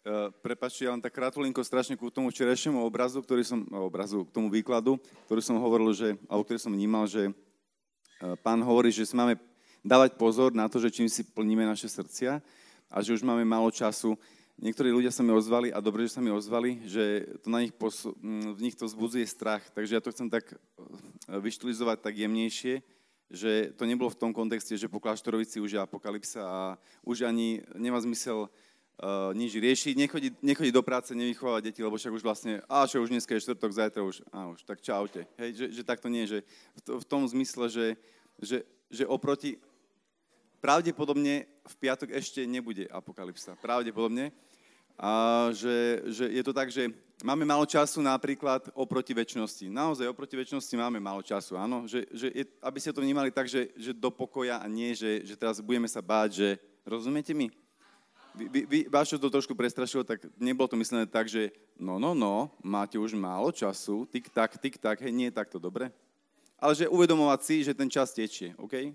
Uh, prepačte, ja len tak kratulinko strašne ku tomu včerajšiemu obrazu, ktorý som, obrazu, k tomu výkladu, ktorý som hovoril, že, alebo ktorý som vnímal, že uh, pán hovorí, že si máme dávať pozor na to, že čím si plníme naše srdcia a že už máme málo času. Niektorí ľudia sa mi ozvali a dobre, že sa mi ozvali, že to na nich posu, v nich to vzbudzuje strach. Takže ja to chcem tak vyštilizovať tak jemnejšie, že to nebolo v tom kontexte, že po kláštorovici už je apokalypsa a už ani nemá zmysel uh, nič riešiť, nechodí, nechodí do práce, nevychovávať deti, lebo však už vlastne, a čo už dneska je štvrtok, zajtra už, a už, tak čaute. Hej, že, že takto nie, že v, to, v tom zmysle, že, že, že oproti, pravdepodobne v piatok ešte nebude apokalypsa, pravdepodobne, a že, že je to tak, že máme málo času napríklad oproti väčšnosti. Naozaj oproti väčšnosti máme málo času, áno. Že, že je, aby ste to vnímali tak, že, že do pokoja a nie, že, že teraz budeme sa báť, že rozumiete mi? Vy, vy, vás čo to trošku prestrašilo, tak nebolo to myslené tak, že no, no, no, máte už málo času, tik tak, tik tak, hej, nie je takto, dobre? Ale že uvedomovať si, že ten čas tečie, OK?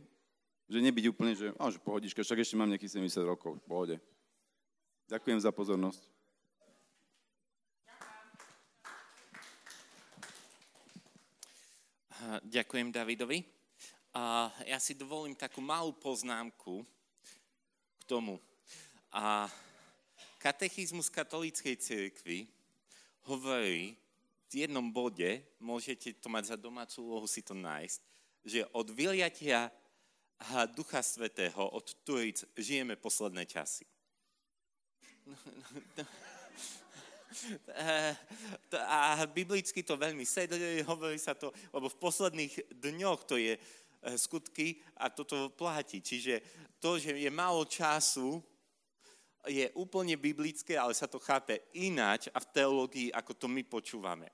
Že nebyť úplne, že, že pohodička, však ešte mám nejakých 70 rokov, v pohode. Ďakujem za pozornosť. Ďakujem Davidovi. A ja si dovolím takú malú poznámku k tomu. A katechizmus katolíckej cirkvi hovorí v jednom bode, môžete to mať za domácu úlohu si to nájsť, že od vyliatia Ducha Svetého, od Turic, žijeme posledné časy. A biblicky to veľmi sedí, hovorí sa to, lebo v posledných dňoch to je eh, skutky a toto platí. Čiže to, že je málo času, je úplne biblické, ale sa to chápe ináč a v teológii, ako to my počúvame.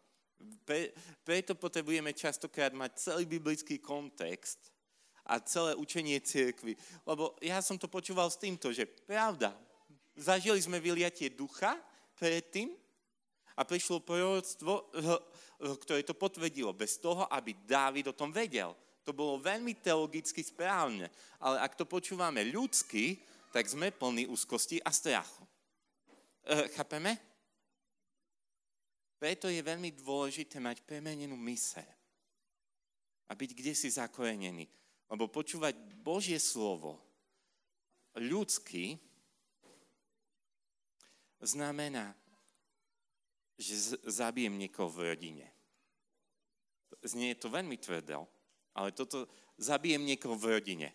Pre, preto potrebujeme častokrát mať celý biblický kontext a celé učenie cirkvy. Lebo ja som to počúval s týmto, že pravda, Zažili sme vyliatie ducha predtým a prišlo proroctvo, ktoré to potvrdilo, bez toho, aby Dávid o tom vedel. To bolo veľmi teologicky správne, ale ak to počúvame ľudsky, tak sme plní úzkosti a strachu. E, chápeme? Preto je veľmi dôležité mať premenenú myseľ a byť kde si zakorenený. Lebo počúvať Božie slovo ľudsky znamená, že zabijem niekoho v rodine. Znie to veľmi tvrdo, ale toto zabijem niekoho v rodine.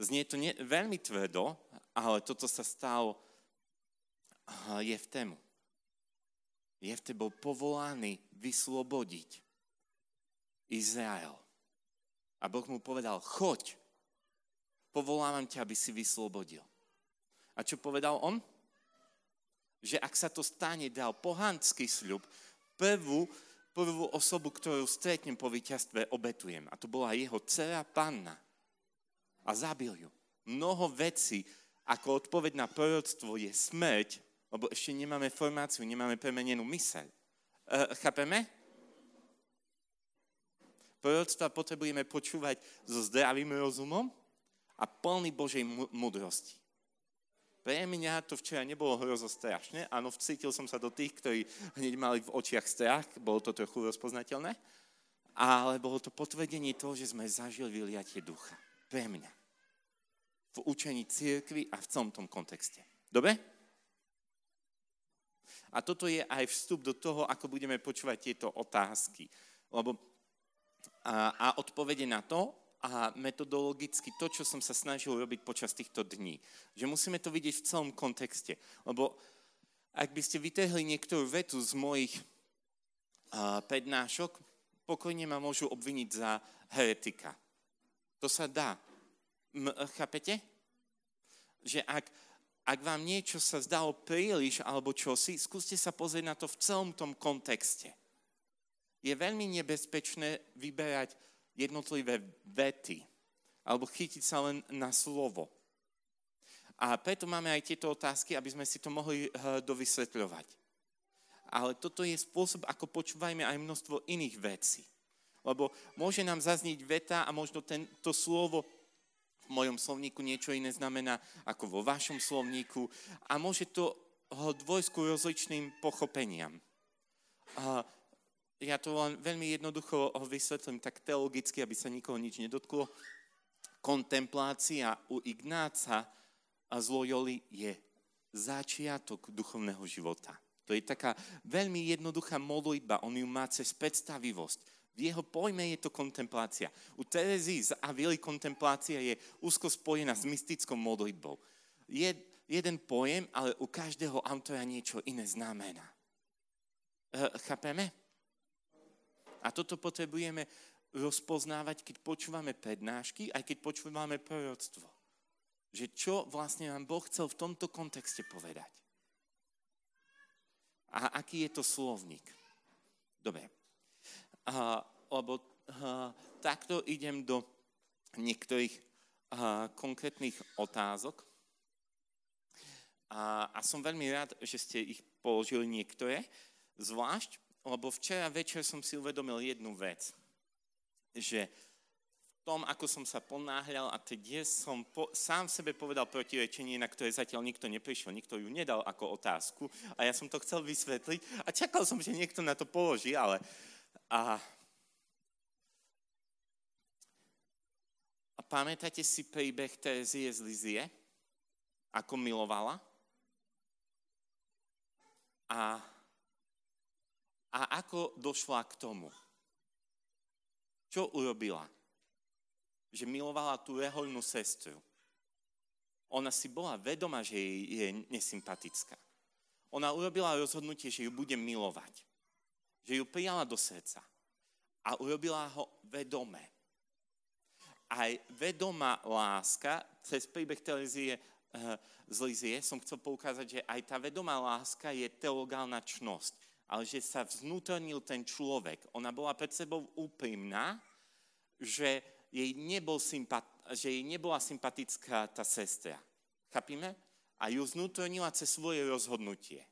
Znie to nie, veľmi tvrdo, ale toto sa stalo je v tému. Jefte bol povolaný vyslobodiť Izrael. A Boh mu povedal, choď, povolávam ťa, aby si vyslobodil. A čo povedal on? že ak sa to stane, dal pohanský sľub, prvú, prvú osobu, ktorú stretnem po víťazstve, obetujem. A to bola jeho dcera panna. A zabil ju. Mnoho vecí, ako odpoveď na proroctvo, je smrť, lebo ešte nemáme formáciu, nemáme premenenú myseľ. E, chápeme? Proroctva potrebujeme počúvať so zdravým rozumom a plný Božej múdrosti. Pre mňa to včera nebolo hrozo strašné. Áno, vcítil som sa do tých, ktorí hneď mali v očiach strach. Bolo to trochu rozpoznateľné. Ale bolo to potvrdenie toho, že sme zažili vyliatie ducha. Pre mňa. V učení církvy a v celom tom kontexte. Dobre? A toto je aj vstup do toho, ako budeme počúvať tieto otázky. Lebo a, a odpovede na to a metodologicky to, čo som sa snažil robiť počas týchto dní. Že musíme to vidieť v celom kontexte. Lebo ak by ste vytehli niektorú vetu z mojich uh, prednášok, pokojne ma môžu obviniť za heretika. To sa dá. M- chápete? Že ak, ak vám niečo sa zdalo príliš alebo čosi, skúste sa pozrieť na to v celom tom kontexte. Je veľmi nebezpečné vyberať jednotlivé vety alebo chytiť sa len na slovo. A preto máme aj tieto otázky, aby sme si to mohli eh, dovysvetľovať. Ale toto je spôsob, ako počúvajme aj množstvo iných vecí. Lebo môže nám zazniť veta a možno tento slovo v mojom slovníku niečo iné znamená ako vo vašom slovníku. A môže to dvojsku rozličným pochopeniam. A ja to len veľmi jednoducho vysvetlím tak teologicky, aby sa nikoho nič nedotklo. Kontemplácia u Ignáca a z Loyoli je začiatok duchovného života. To je taká veľmi jednoduchá modlitba, on ju má cez predstavivosť. V jeho pojme je to kontemplácia. U Terezy z Avily kontemplácia je úzko spojená s mystickou modlitbou. Je jeden pojem, ale u každého autora niečo iné znamená. E, chápeme? A toto potrebujeme rozpoznávať, keď počúvame prednášky, aj keď počúvame proroctvo. Že čo vlastne nám Boh chcel v tomto kontexte povedať. A aký je to slovník. Dobre. A, lebo a, takto idem do niektorých a, konkrétnych otázok. A, a som veľmi rád, že ste ich položili niektoré. Zvlášť, lebo včera večer som si uvedomil jednu vec, že v tom, ako som sa ponáhľal a teď som po, sám sebe povedal protirečenie, na ktoré zatiaľ nikto neprišiel, nikto ju nedal ako otázku a ja som to chcel vysvetliť a čakal som, že niekto na to položí, ale a, a pamätáte si príbeh Terezie z Lizie? Ako milovala? A a ako došla k tomu? Čo urobila? Že milovala tú rehoľnú sestru. Ona si bola vedoma, že je nesympatická. Ona urobila rozhodnutie, že ju bude milovať. Že ju prijala do srdca. A urobila ho vedome. Aj vedomá láska, cez príbeh televízie eh, z Lizie som chcel poukázať, že aj tá vedomá láska je teologálna čnosť ale že sa vznútornil ten človek. Ona bola pred sebou úprimná, že jej, nebol sympat, že jej nebola sympatická tá sestra. Chápime? A ju vznútornila cez svoje rozhodnutie.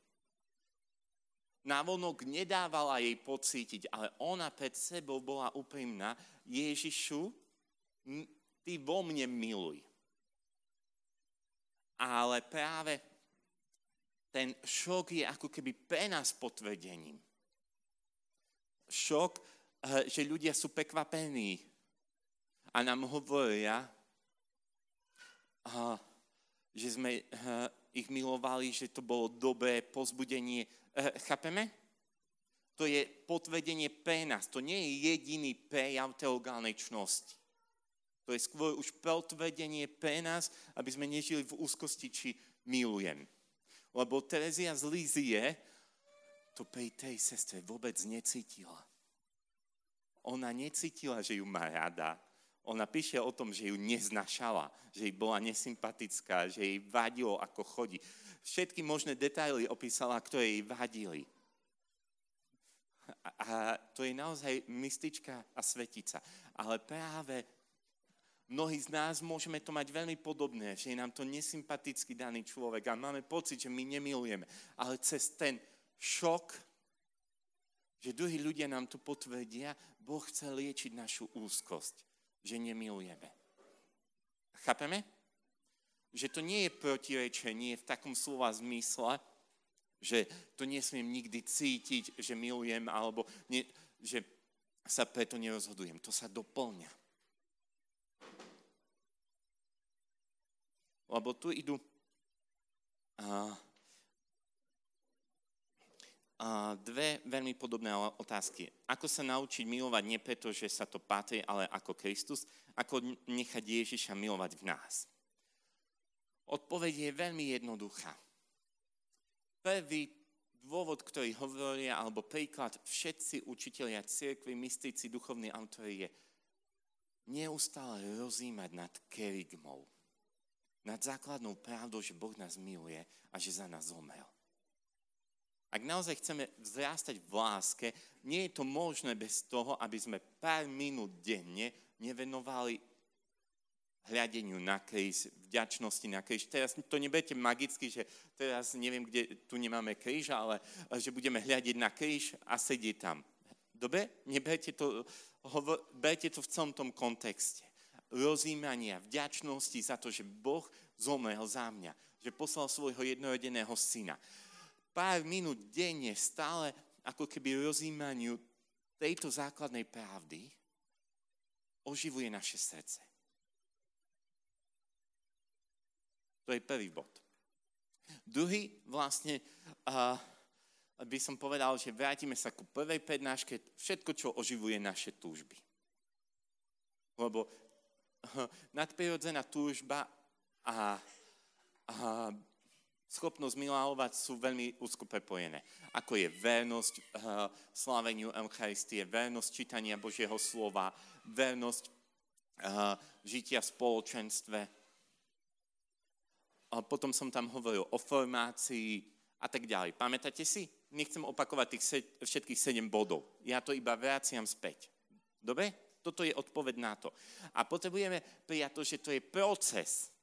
Návonok nedávala jej pocítiť, ale ona pred sebou bola úprimná. Ježišu, ty vo mne miluj. Ale práve ten šok je ako keby pre nás potvrdením. Šok, eh, že ľudia sú prekvapení a nám hovoria, eh, že sme eh, ich milovali, že to bolo dobré pozbudenie. Chápeme? To je potvrdenie pre nás. To nie je jediný prejav teologálnej čnosti. To je skôr už potvrdenie pre nás, aby sme nežili v úzkosti, či milujem. Lebo Terezia z Lízie to pri tej sestre vôbec necítila. Ona necítila, že ju má rada. Ona píše o tom, že ju neznašala, že jej bola nesympatická, že jej vadilo, ako chodí. Všetky možné detaily opísala, ktoré jej vadili. A, a to je naozaj mystička a svetica. Ale práve Mnohí z nás môžeme to mať veľmi podobné, že je nám to nesympatický daný človek a máme pocit, že my nemilujeme. Ale cez ten šok, že druhí ľudia nám to potvrdia, Boh chce liečiť našu úzkosť, že nemilujeme. Chápeme? Že to nie je protirečenie v takom slova zmysle, že to nesmiem nikdy cítiť, že milujem, alebo nie, že sa preto nerozhodujem. To sa doplňa. lebo tu idú a dve veľmi podobné otázky. Ako sa naučiť milovať nie preto, že sa to patrí, ale ako Kristus? Ako nechať Ježiša milovať v nás? Odpoveď je veľmi jednoduchá. Prvý dôvod, ktorý hovoria, alebo príklad všetci učitelia cirkvi, mystici, duchovní autori je neustále rozímať nad kerygmou nad základnou pravdou, že Boh nás miluje a že za nás zomrel. Ak naozaj chceme vzrástať v láske, nie je to možné bez toho, aby sme pár minút denne nevenovali hľadeniu na kríž, vďačnosti na kríž. Teraz to neberte magicky, že teraz neviem, kde tu nemáme kríž, ale že budeme hľadiť na kríž a sedieť tam. Dobre? Neberte to, hovor, berte to v celom tom kontexte rozímania, vďačnosti za to, že Boh zomrel za mňa, že poslal svojho jednorodeného syna. Pár minút denne stále ako keby rozímaniu tejto základnej pravdy oživuje naše srdce. To je prvý bod. Druhý vlastne, uh, by som povedal, že vrátime sa ku prvej prednáške, všetko, čo oživuje naše túžby. Lebo uh, nadprirodzená túžba a, a schopnosť milovať sú veľmi úzko prepojené. Ako je vernosť uh, sláveniu Eucharistie, vernosť čítania Božieho slova, vernosť uh, žitia v spoločenstve, a potom som tam hovoril o formácii a tak ďalej. Pamätáte si? Nechcem opakovať tých se, všetkých sedem bodov. Ja to iba vraciam späť. Dobre? Toto je odpoveď na to. A potrebujeme prijať to, že to je proces.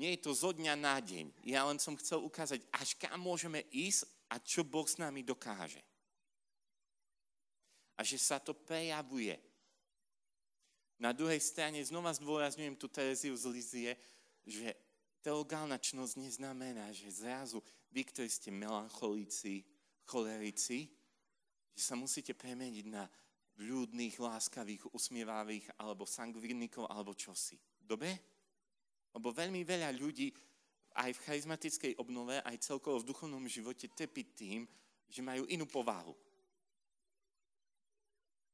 Nie je to zo dňa na deň. Ja len som chcel ukázať, až kam môžeme ísť a čo Boh s nami dokáže. A že sa to prejavuje. Na druhej strane znova zdôrazňujem tú Tereziu z Lizie, že Teologálna čnosť neznamená, že zrazu vy, ktorí ste melancholíci, cholerici, že sa musíte premeniť na ľudných, láskavých, usmievavých, alebo sangvinikov, alebo čosi. Dobre? Lebo veľmi veľa ľudí aj v charizmatickej obnove, aj celkovo v duchovnom živote trpí tým, že majú inú povahu.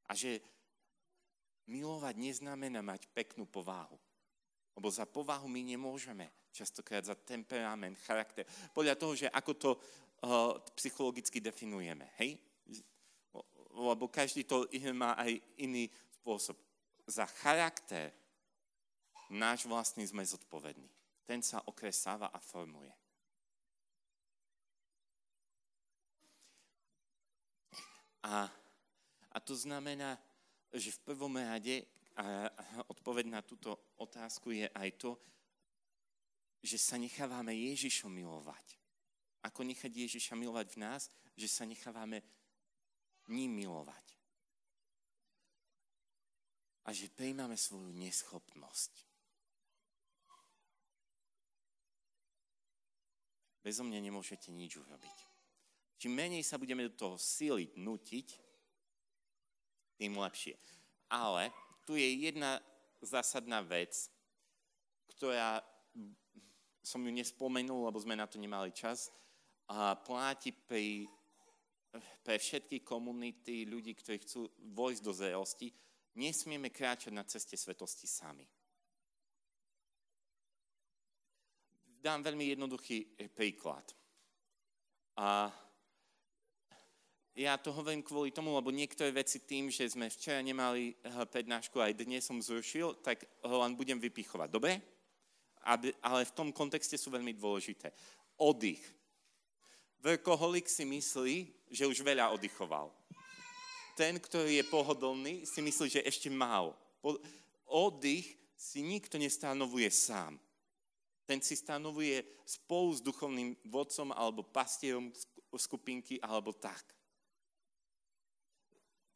A že milovať neznamená mať peknú povahu. Lebo za povahu my nemôžeme častokrát za temperament, charakter, podľa toho, že ako to uh, psychologicky definujeme, hej? Lebo každý to má aj iný spôsob. Za charakter náš vlastný sme zodpovední. Ten sa okresáva a formuje. A, a to znamená, že v prvom rade a odpoveď na túto otázku je aj to, že sa nechávame Ježišom milovať. Ako nechať Ježiša milovať v nás? Že sa nechávame ním milovať. A že prijímame svoju neschopnosť. Bezo mňa nemôžete nič urobiť. Čím menej sa budeme do toho siliť, nutiť, tým lepšie. Ale tu je jedna zásadná vec, ktorá som ju nespomenul, lebo sme na to nemali čas, a pláti pri, pre všetky komunity ľudí, ktorí chcú vojsť do zrelosti, nesmieme kráčať na ceste svetosti sami. Dám veľmi jednoduchý príklad. A ja to hovorím kvôli tomu, lebo niektoré veci tým, že sme včera nemali prednášku, aj dnes som zrušil, tak ho len budem vypichovať. Dobre? aby, ale v tom kontexte sú veľmi dôležité. Oddych. Verkoholik si myslí, že už veľa oddychoval. Ten, ktorý je pohodlný, si myslí, že ešte málo. Oddych si nikto nestanovuje sám. Ten si stanovuje spolu s duchovným vodcom alebo pastierom skupinky alebo tak.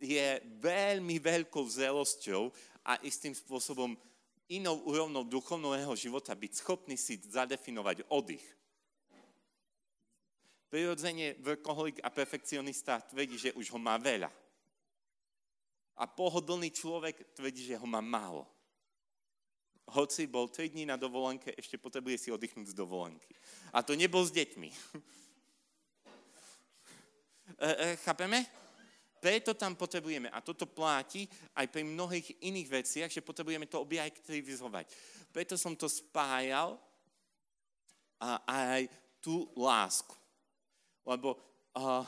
Je veľmi veľkou zelosťou a istým spôsobom inou úrovnou duchovného života byť schopný si zadefinovať oddych. Prirodzene vrkoholik a perfekcionista tvrdí, že už ho má veľa. A pohodlný človek tvrdí, že ho má málo. Hoci bol 3 dní na dovolenke, ešte potrebuje si oddychnúť z dovolenky. A to nebol s deťmi. e, e, chápeme? Preto tam potrebujeme, a toto platí aj pri mnohých iných veciach, že potrebujeme to objektivizovať. Preto som to spájal a aj tú lásku. Lebo uh,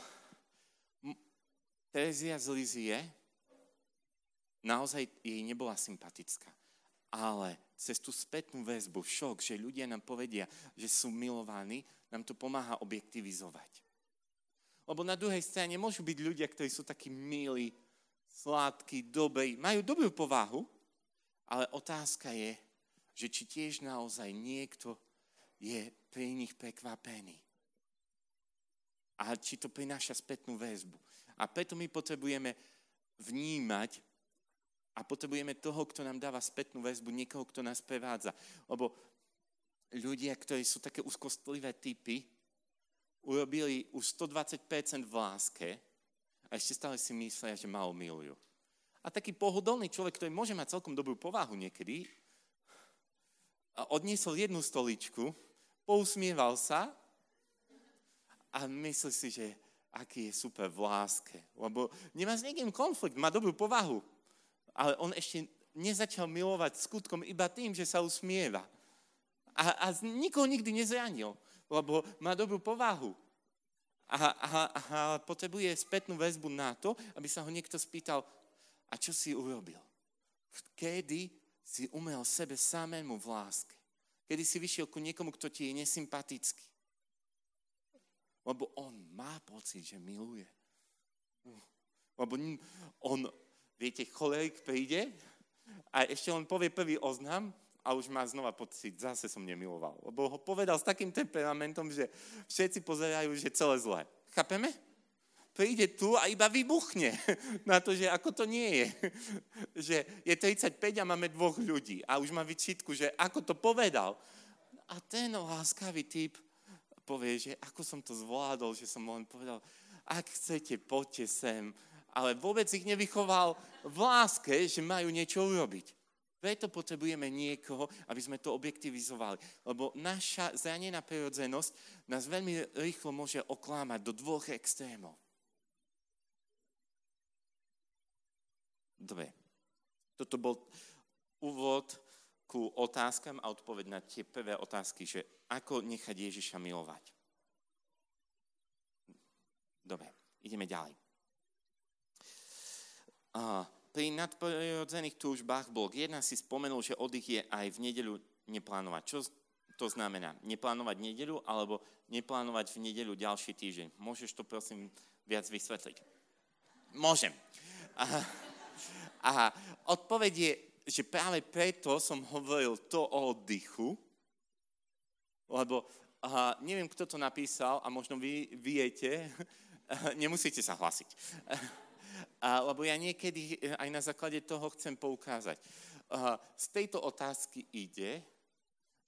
Terezia z Lizie naozaj jej nebola sympatická. Ale cez tú spätnú väzbu, šok, že ľudia nám povedia, že sú milovaní, nám to pomáha objektivizovať. Lebo na druhej strane môžu byť ľudia, ktorí sú takí milí, sladkí, dobrí, majú dobrú povahu, ale otázka je, že či tiež naozaj niekto je pri nich prekvapený. A či to prináša spätnú väzbu. A preto my potrebujeme vnímať a potrebujeme toho, kto nám dáva spätnú väzbu, niekoho, kto nás prevádza. Lebo ľudia, ktorí sú také úzkostlivé typy, urobili už 120% v láske a ešte stále si myslia, že málo milujú. A taký pohodlný človek, ktorý môže mať celkom dobrú povahu niekedy, odniesol jednu stoličku, pousmieval sa a myslí si, že aký je super v láske. Lebo nemá s niekým konflikt, má dobrú povahu. Ale on ešte nezačal milovať skutkom iba tým, že sa usmieva. A, a nikoho nikdy nezranil, lebo má dobrú povahu. A, a, a potrebuje spätnú väzbu na to, aby sa ho niekto spýtal, a čo si urobil? Kedy si umel sebe samému v láske? Kedy si vyšiel ku niekomu, kto ti je nesympatický? Lebo on má pocit, že miluje. Lebo on, viete, cholerik príde a ešte len povie prvý oznam a už má znova pocit, zase som nemiloval. Lebo ho povedal s takým temperamentom, že všetci pozerajú, že celé zlé. Chápeme? Príde tu a iba vybuchne na to, že ako to nie je. Že je 35 a máme dvoch ľudí a už má vyčítku, že ako to povedal. A ten láskavý typ povie, že ako som to zvládol, že som len povedal, ak chcete, poďte sem. Ale vôbec ich nevychoval v láske, že majú niečo urobiť. Preto potrebujeme niekoho, aby sme to objektivizovali. Lebo naša zranená prirodzenosť nás veľmi rýchlo môže oklámať do dvoch extrémov. Dobre. Toto bol úvod ku otázkam a odpoveď na tie prvé otázky, že ako nechať Ježiša milovať. Dobre, ideme ďalej. Pri nadprirodzených túžbách blok 1 si spomenul, že oddych je aj v nedeľu neplánovať. Čo to znamená? Neplánovať nedeľu alebo neplánovať v nedeľu ďalší týždeň. Môžeš to prosím viac vysvetliť? Môžem. Aha. Aha. Odpoveď je že práve preto som hovoril to o oddychu, lebo uh, neviem, kto to napísal a možno vy viete, nemusíte sa hlasiť. Uh, lebo ja niekedy aj na základe toho chcem poukázať. Uh, z tejto otázky ide,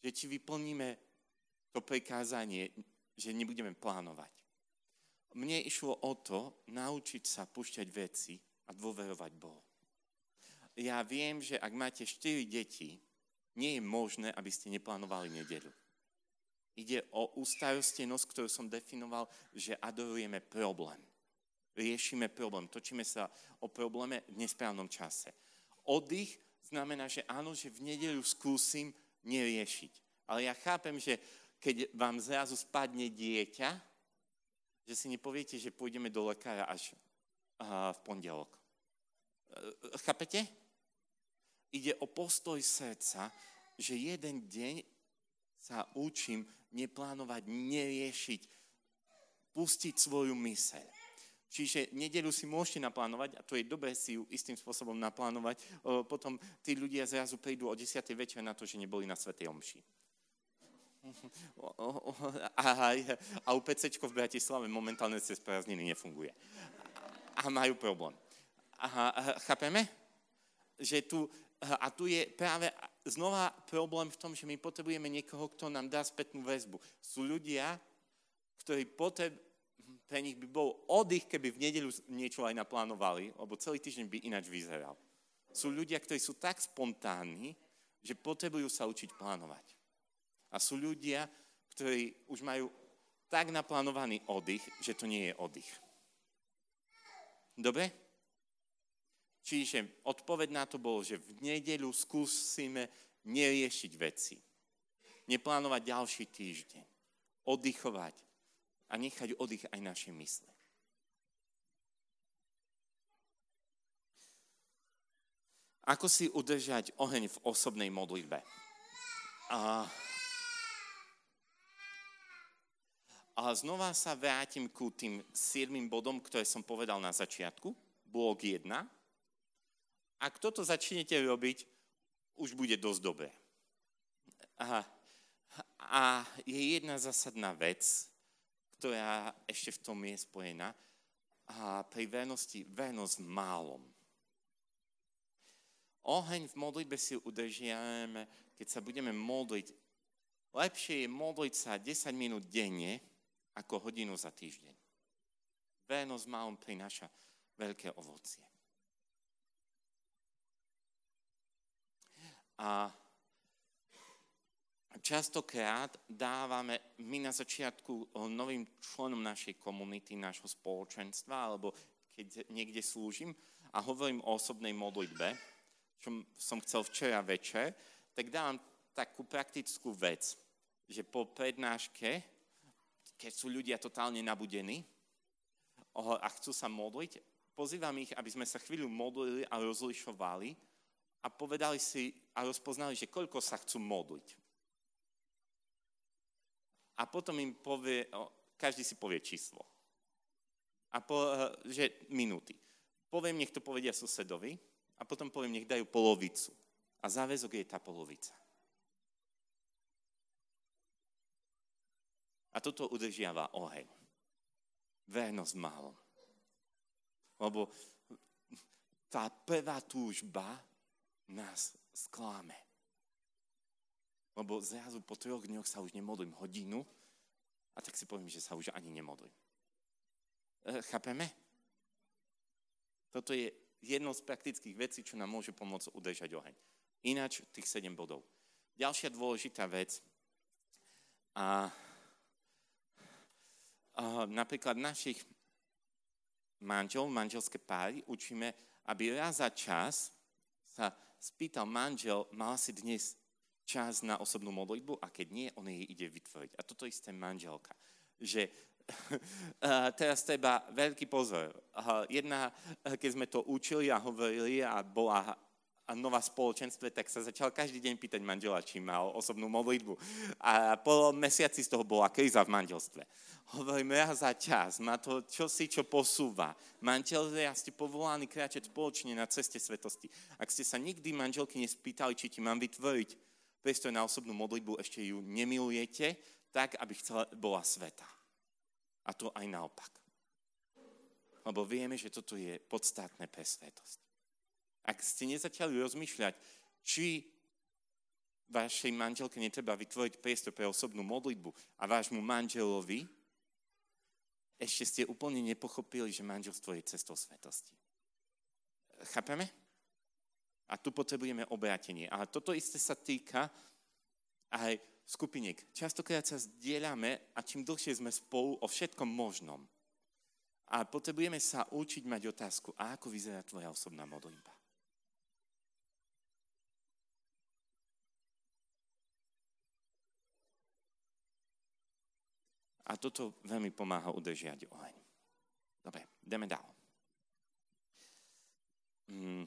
že či vyplníme to prikázanie, že nebudeme plánovať. Mne išlo o to naučiť sa pušťať veci a dôverovať Bohu ja viem, že ak máte 4 deti, nie je možné, aby ste neplánovali nedeľu. Ide o ústarostenosť, ktorú som definoval, že adorujeme problém. Riešime problém, točíme sa o probléme v nesprávnom čase. Oddych znamená, že áno, že v nedeľu skúsim neriešiť. Ale ja chápem, že keď vám zrazu spadne dieťa, že si nepoviete, že pôjdeme do lekára až v pondelok. Chápete? ide o postoj srdca, že jeden deň sa učím neplánovať, neriešiť, pustiť svoju myseľ. Čiže nedelu si môžete naplánovať, a to je dobré si ju istým spôsobom naplánovať, potom tí ľudia zrazu prídu o 10. večer na to, že neboli na Svetej Omši. A, a u PC v Bratislave momentálne cez prázdniny nefunguje. A majú problém. A, chápeme? Že tu a tu je práve znova problém v tom, že my potrebujeme niekoho, kto nám dá spätnú väzbu. Sú ľudia, ktorí potreb, pre nich by bol oddych, keby v nedeľu niečo aj naplánovali, lebo celý týždeň by ináč vyzeral. Sú ľudia, ktorí sú tak spontánni, že potrebujú sa učiť plánovať. A sú ľudia, ktorí už majú tak naplánovaný oddych, že to nie je oddych. Dobre? Čiže odpoveď na to bolo, že v nedeľu skúsime neriešiť veci. Neplánovať ďalší týždeň. Oddychovať a nechať oddych aj naše mysle. Ako si udržať oheň v osobnej modlitbe? A, a znova sa vrátim ku tým siedmým bodom, ktoré som povedal na začiatku. Blok 1 ak toto začnete robiť, už bude dosť dobré. A, a je jedna zásadná vec, ktorá ešte v tom je spojená. A pri vernosti, vernosť málom. Oheň v modlitbe si udržiame, keď sa budeme modliť. Lepšie je modliť sa 10 minút denne, ako hodinu za týždeň. Vernosť malom prináša veľké ovocie. A častokrát dávame my na začiatku novým členom našej komunity, nášho spoločenstva, alebo keď niekde slúžim a hovorím o osobnej modlitbe, čo som chcel včera večer, tak dávam takú praktickú vec, že po prednáške, keď sú ľudia totálne nabudení a chcú sa modliť, pozývam ich, aby sme sa chvíľu modlili a rozlišovali a povedali si a rozpoznali, že koľko sa chcú modliť. A potom im povie, každý si povie číslo. A po, že minúty. Poviem, nech to povedia susedovi a potom poviem, nech dajú polovicu. A záväzok je tá polovica. A toto udržiava oheň. Vernosť málo. Lebo tá prvá túžba nás skláme. Lebo zrazu po troch dňoch sa už nemodlím hodinu a tak si poviem, že sa už ani nemodlím. E, chápeme? Toto je jedno z praktických vecí, čo nám môže pomôcť udržať oheň. Ináč tých 7 bodov. Ďalšia dôležitá vec. A napríklad našich manžel, manželské páry učíme, aby raz za čas sa spýtal manžel, mal si dnes čas na osobnú modlitbu a keď nie, on jej ide vytvoriť. A toto isté manželka. Že teraz treba veľký pozor. Jedna, keď sme to učili a hovorili a bola a nová spoločenstve, tak sa začal každý deň pýtať manžela, či mal osobnú modlitbu. A po mesiaci z toho bola kríza v manželstve. Hovorím, raz za čas, má to čosi, čo posúva. Manželia ste povolaní kráčať spoločne na ceste svetosti. Ak ste sa nikdy manželky nespýtali, či ti mám vytvoriť priestor na osobnú modlitbu, ešte ju nemilujete, tak, aby chcela, bola sveta. A to aj naopak. Lebo vieme, že toto je podstatné pre svetosť. Ak ste nezačali rozmýšľať, či vašej manželke netreba vytvoriť priestor pre osobnú modlitbu a vášmu manželovi, ešte ste úplne nepochopili, že manželstvo je cestou svetosti. Chápeme? A tu potrebujeme obrátenie. A toto isté sa týka aj skupiniek. Častokrát sa zdieľame a čím dlhšie sme spolu o všetkom možnom. A potrebujeme sa učiť mať otázku, a ako vyzerá tvoja osobná modlitba. A toto veľmi pomáha udržiať oheň. Dobre, ideme ďalej. Mm.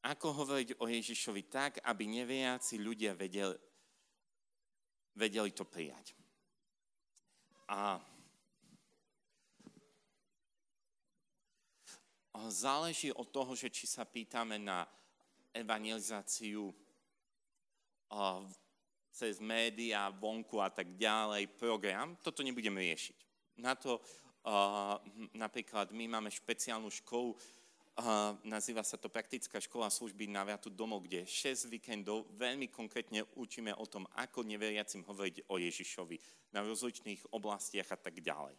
Ako hovoriť o Ježišovi tak, aby neviaci ľudia vedeli, vedeli to prijať. A záleží od toho, že či sa pýtame na evangelizáciu cez médiá, vonku a tak ďalej, program, toto nebudeme riešiť. Na to napríklad my máme špeciálnu školu, nazýva sa to Praktická škola služby návratu domov, kde 6 víkendov veľmi konkrétne učíme o tom, ako neveriacim hovoriť o Ježišovi na rozličných oblastiach a tak ďalej.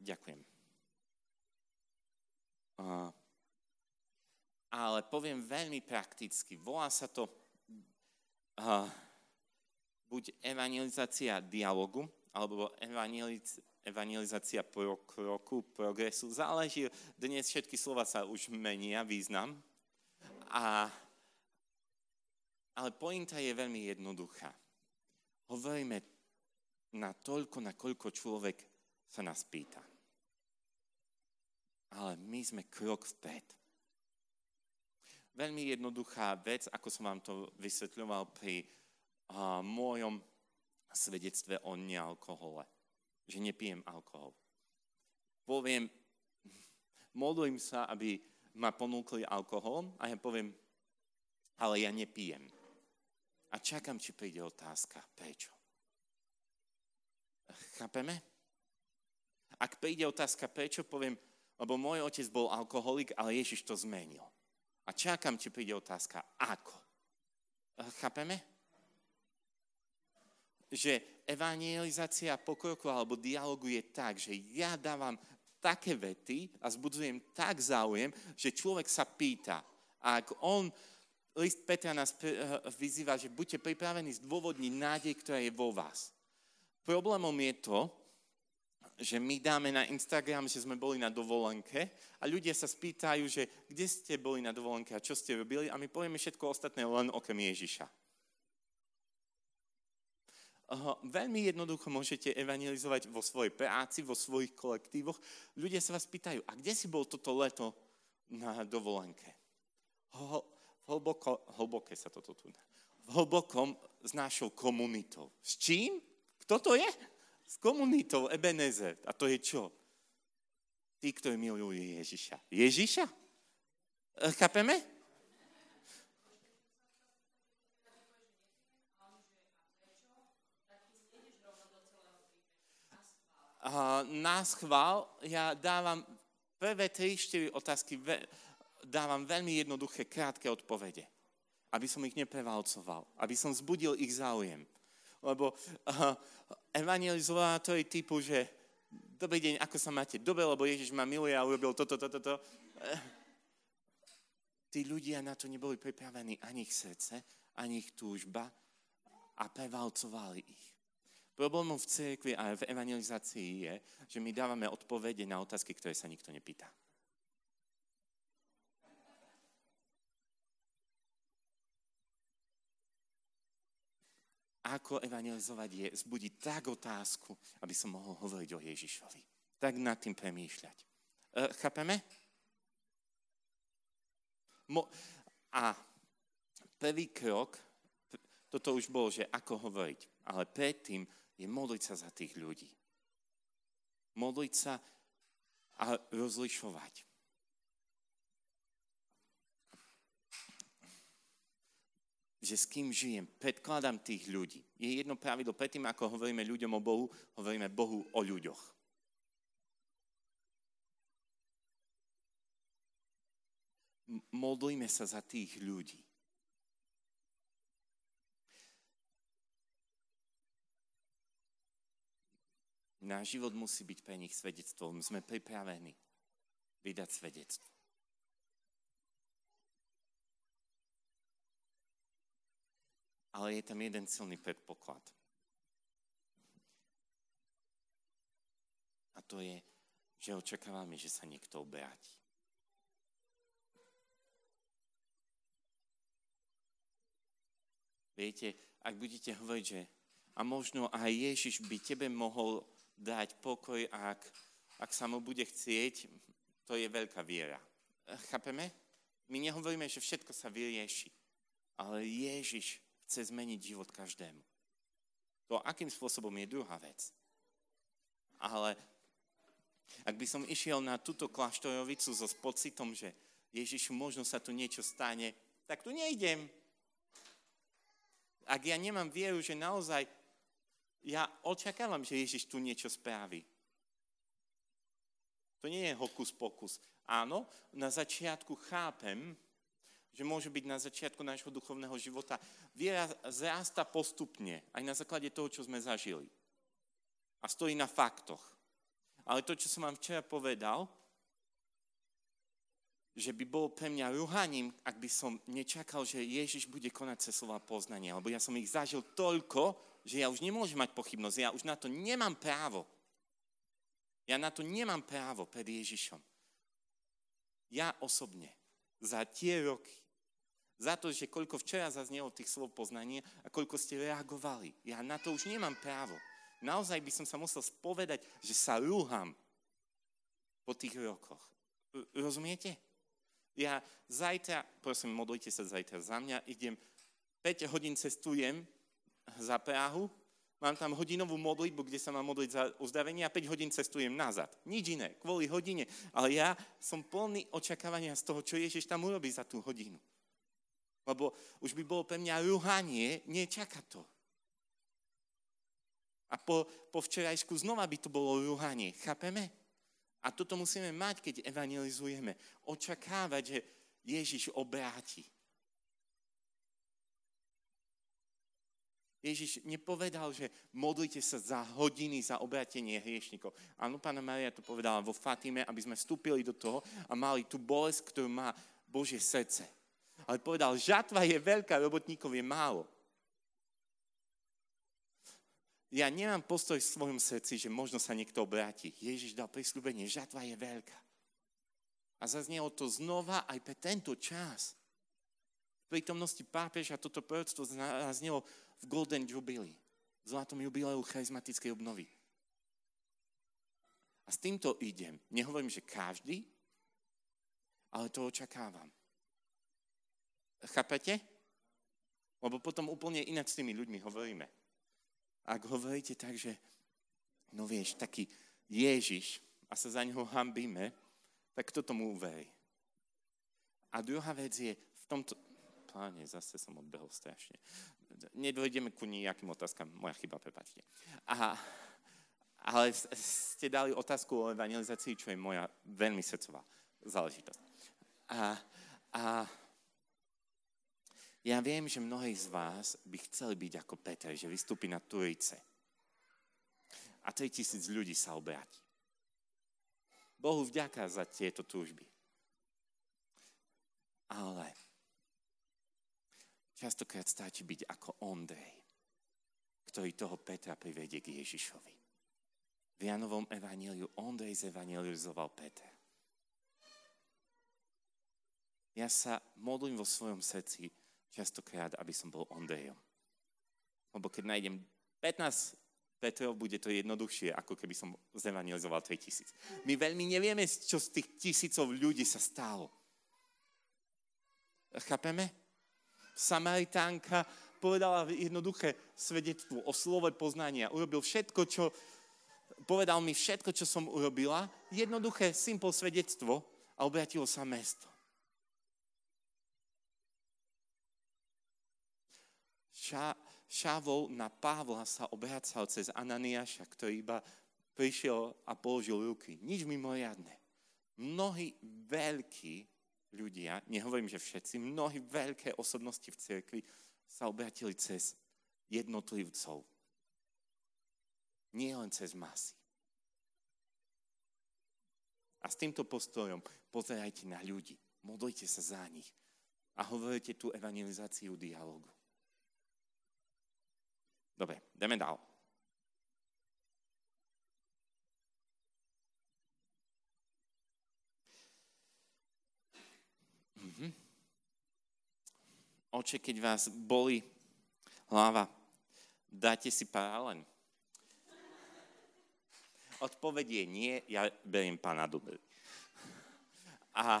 Ďakujem. Uh, ale poviem veľmi prakticky. Volá sa to uh, buď evangelizácia dialogu, alebo evangeliz, evangelizácia pro kroku, progresu. Záleží, dnes všetky slova sa už menia význam. A, ale pointa je veľmi jednoduchá. Hovoríme na toľko, na koľko človek sa nás pýta. Ale my sme krok vpred veľmi jednoduchá vec, ako som vám to vysvetľoval pri uh, môjom svedectve o nealkohole. Že nepijem alkohol. Poviem, modlím sa, aby ma ponúkli alkohol a ja poviem, ale ja nepijem. A čakám, či príde otázka, prečo. Chápeme? Ak príde otázka, prečo, poviem, lebo môj otec bol alkoholik, ale Ježiš to zmenil. A čakám, či príde otázka, ako. Chápeme? Že evangelizácia pokroku alebo dialogu je tak, že ja dávam také vety a zbudzujem tak záujem, že človek sa pýta. A ak on, list Petra nás vyzýva, že buďte pripravení zdôvodniť nádej, ktorá je vo vás. Problémom je to, že my dáme na Instagram, že sme boli na dovolenke a ľudia sa spýtajú, že kde ste boli na dovolenke a čo ste robili a my povieme všetko ostatné len okrem Ježiša. Veľmi jednoducho môžete evangelizovať vo svojej práci, vo svojich kolektívoch. Ľudia sa vás pýtajú, a kde si bol toto leto na dovolenke? Hlboko, hlboké sa toto tu V hlbokom s našou komunitou. S čím? Kto to je? S komunitou Ebenezer. A to je čo? Tí, ktorí milujú Ježiša. Ježiša? E, chápeme? Na schvál ja dávam prvé 3-4 otázky, dávam veľmi jednoduché, krátke odpovede. Aby som ich neprevalcoval. Aby som zbudil ich záujem. Lebo uh, evangelizátori typu, že dobrý deň, ako sa máte? Dobre, lebo Ježiš ma miluje a urobil toto, toto, toto. Uh, tí ľudia na to neboli pripravení ani ich srdce, ani ich túžba a prevalcovali ich. Problémom v cirkvi a v evangelizácii je, že my dávame odpovede na otázky, ktoré sa nikto nepýta. Ako evangelizovať je zbudiť tak otázku, aby som mohol hovoriť o Ježišovi. Tak nad tým premýšľať. E, chápeme? Mo- a prvý krok, toto už bolo, že ako hovoriť. Ale predtým je modliť sa za tých ľudí. Modliť sa a rozlišovať. že s kým žijem, predkladám tých ľudí. Je jedno pravidlo, predtým ako hovoríme ľuďom o Bohu, hovoríme Bohu o ľuďoch. Modlíme sa za tých ľudí. Náš život musí byť pre nich svedectvom. Sme pripravení vydať svedectvo. Ale je tam jeden silný predpoklad. A to je, že očakávame, že sa niekto obráti. Viete, ak budete hovoriť, že a možno aj Ježiš by tebe mohol dať pokoj, ak, ak sa mu bude chcieť, to je veľká viera. Chápeme? My nehovoríme, že všetko sa vyrieši, ale Ježiš chce zmeniť život každému. To, akým spôsobom, je druhá vec. Ale ak by som išiel na túto kláštorovicu so pocitom, že Ježišu, možno sa tu niečo stane, tak tu nejdem. Ak ja nemám vieru, že naozaj ja očakávam, že Ježiš tu niečo spraví. To nie je hokus pokus. Áno, na začiatku chápem, že môže byť na začiatku nášho duchovného života. Viera zrasta postupne, aj na základe toho, čo sme zažili. A stojí na faktoch. Ale to, čo som vám včera povedal, že by bolo pre mňa ruhaním, ak by som nečakal, že Ježiš bude konať cez slova poznania. Lebo ja som ich zažil toľko, že ja už nemôžem mať pochybnosť, ja už na to nemám právo. Ja na to nemám právo pred Ježišom. Ja osobne za tie roky, za to, že koľko včera zaznelo tých slov poznania a koľko ste reagovali, ja na to už nemám právo. Naozaj by som sa musel spovedať, že sa rúham po tých rokoch. Rozumiete? Ja zajtra, prosím, modlite sa zajtra za mňa, idem 5 hodín cestujem za Prahu, mám tam hodinovú modlitbu, kde sa mám modliť za uzdravenie a 5 hodín cestujem nazad. Nič iné, kvôli hodine. Ale ja som plný očakávania z toho, čo Ježiš tam urobí za tú hodinu. Lebo už by bolo pre mňa ruhanie nečakať to. A po, po včerajšku znova by to bolo ruhanie. Chápeme? A toto musíme mať, keď evangelizujeme. Očakávať, že Ježiš obráti. Ježiš nepovedal, že modlite sa za hodiny za obrátenie hriešnikov. Áno, pána Maria to povedala vo Fatime, aby sme vstúpili do toho a mali tú bolesť, ktorú má Božie srdce. Ale povedal, žatva je veľká, robotníkov je málo. Ja nemám postoj v svojom srdci, že možno sa niekto obráti. Ježiš dal prísľubenie, žatva je veľká. A zaznelo to znova aj pre tento čas. V prítomnosti pápeža toto proroctvo zaznelo v Golden Jubilee, v zlatom jubileu charizmatickej obnovy. A s týmto idem. Nehovorím, že každý, ale to očakávam. Chápete? Lebo potom úplne ináč s tými ľuďmi hovoríme. Ak hovoríte tak, že no vieš, taký Ježiš a sa za neho hambíme, tak kto tomu uverí? A druhá vec je, v tomto... Páne, zase som odbehol strašne nedojdeme ku nejakým otázkam. Moja chyba, prepačte. Ale ste dali otázku o evangelizácii, čo je moja veľmi srdcová záležitosť. A, a ja viem, že mnohí z vás by chceli byť ako Peter, že vystúpi na Turice. A 3000 ľudí sa obráti. Bohu vďaka za tieto túžby. Ale Častokrát stačí byť ako Ondrej, ktorý toho Petra privedie k Ježišovi. V Janovom evaníliu Ondrej zevangelizoval Petra. Ja sa modlím vo svojom srdci častokrát, aby som bol Ondrejom. Lebo keď nájdem 15 Petrov, bude to jednoduchšie, ako keby som zevangelizoval 3000. My veľmi nevieme, čo z tých tisícov ľudí sa stalo. Chápeme? Samaritánka povedala jednoduché svedectvo o slove poznania. Urobil všetko, čo, povedal mi všetko, čo som urobila. Jednoduché, simple svedectvo a obratilo sa mesto. Ša, Šavol na Pavla sa obracal cez Ananiáša, ktorý iba prišiel a položil ruky. Nič mimoriadne. Mnohí veľkí ľudia, nehovorím, že všetci, mnohí veľké osobnosti v cirkvi sa obratili cez jednotlivcov. Nie len cez masy. A s týmto postojom pozerajte na ľudí, modlite sa za nich a hovorite tú evangelizáciu dialogu. Dobre, ideme ďalej. Oče, keď vás boli hlava, dáte si paralen? Odpoveď je nie, ja beriem panadol. A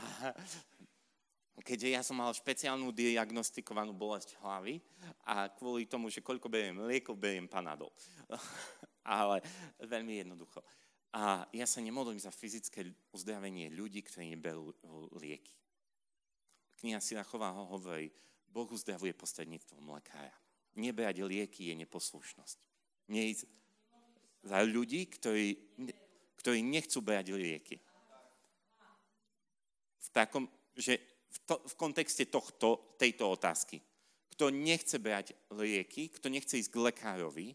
keďže ja som mal špeciálnu diagnostikovanú bolesť hlavy a kvôli tomu, že koľko beriem liekov, beriem panadol. Ale veľmi jednoducho. A ja sa nemodlím za fyzické uzdravenie ľudí, ktorí neberú lieky. Kniha Sirachová ho hovorí, Boh uzdravuje prostredníctvom lekára. Nebrať lieky je neposlušnosť. Nie za ľudí, ktorí, ktorí nechcú brať lieky. V takom, že v, to, v kontexte tohto, tejto otázky. Kto nechce brať lieky, kto nechce ísť k lekárovi,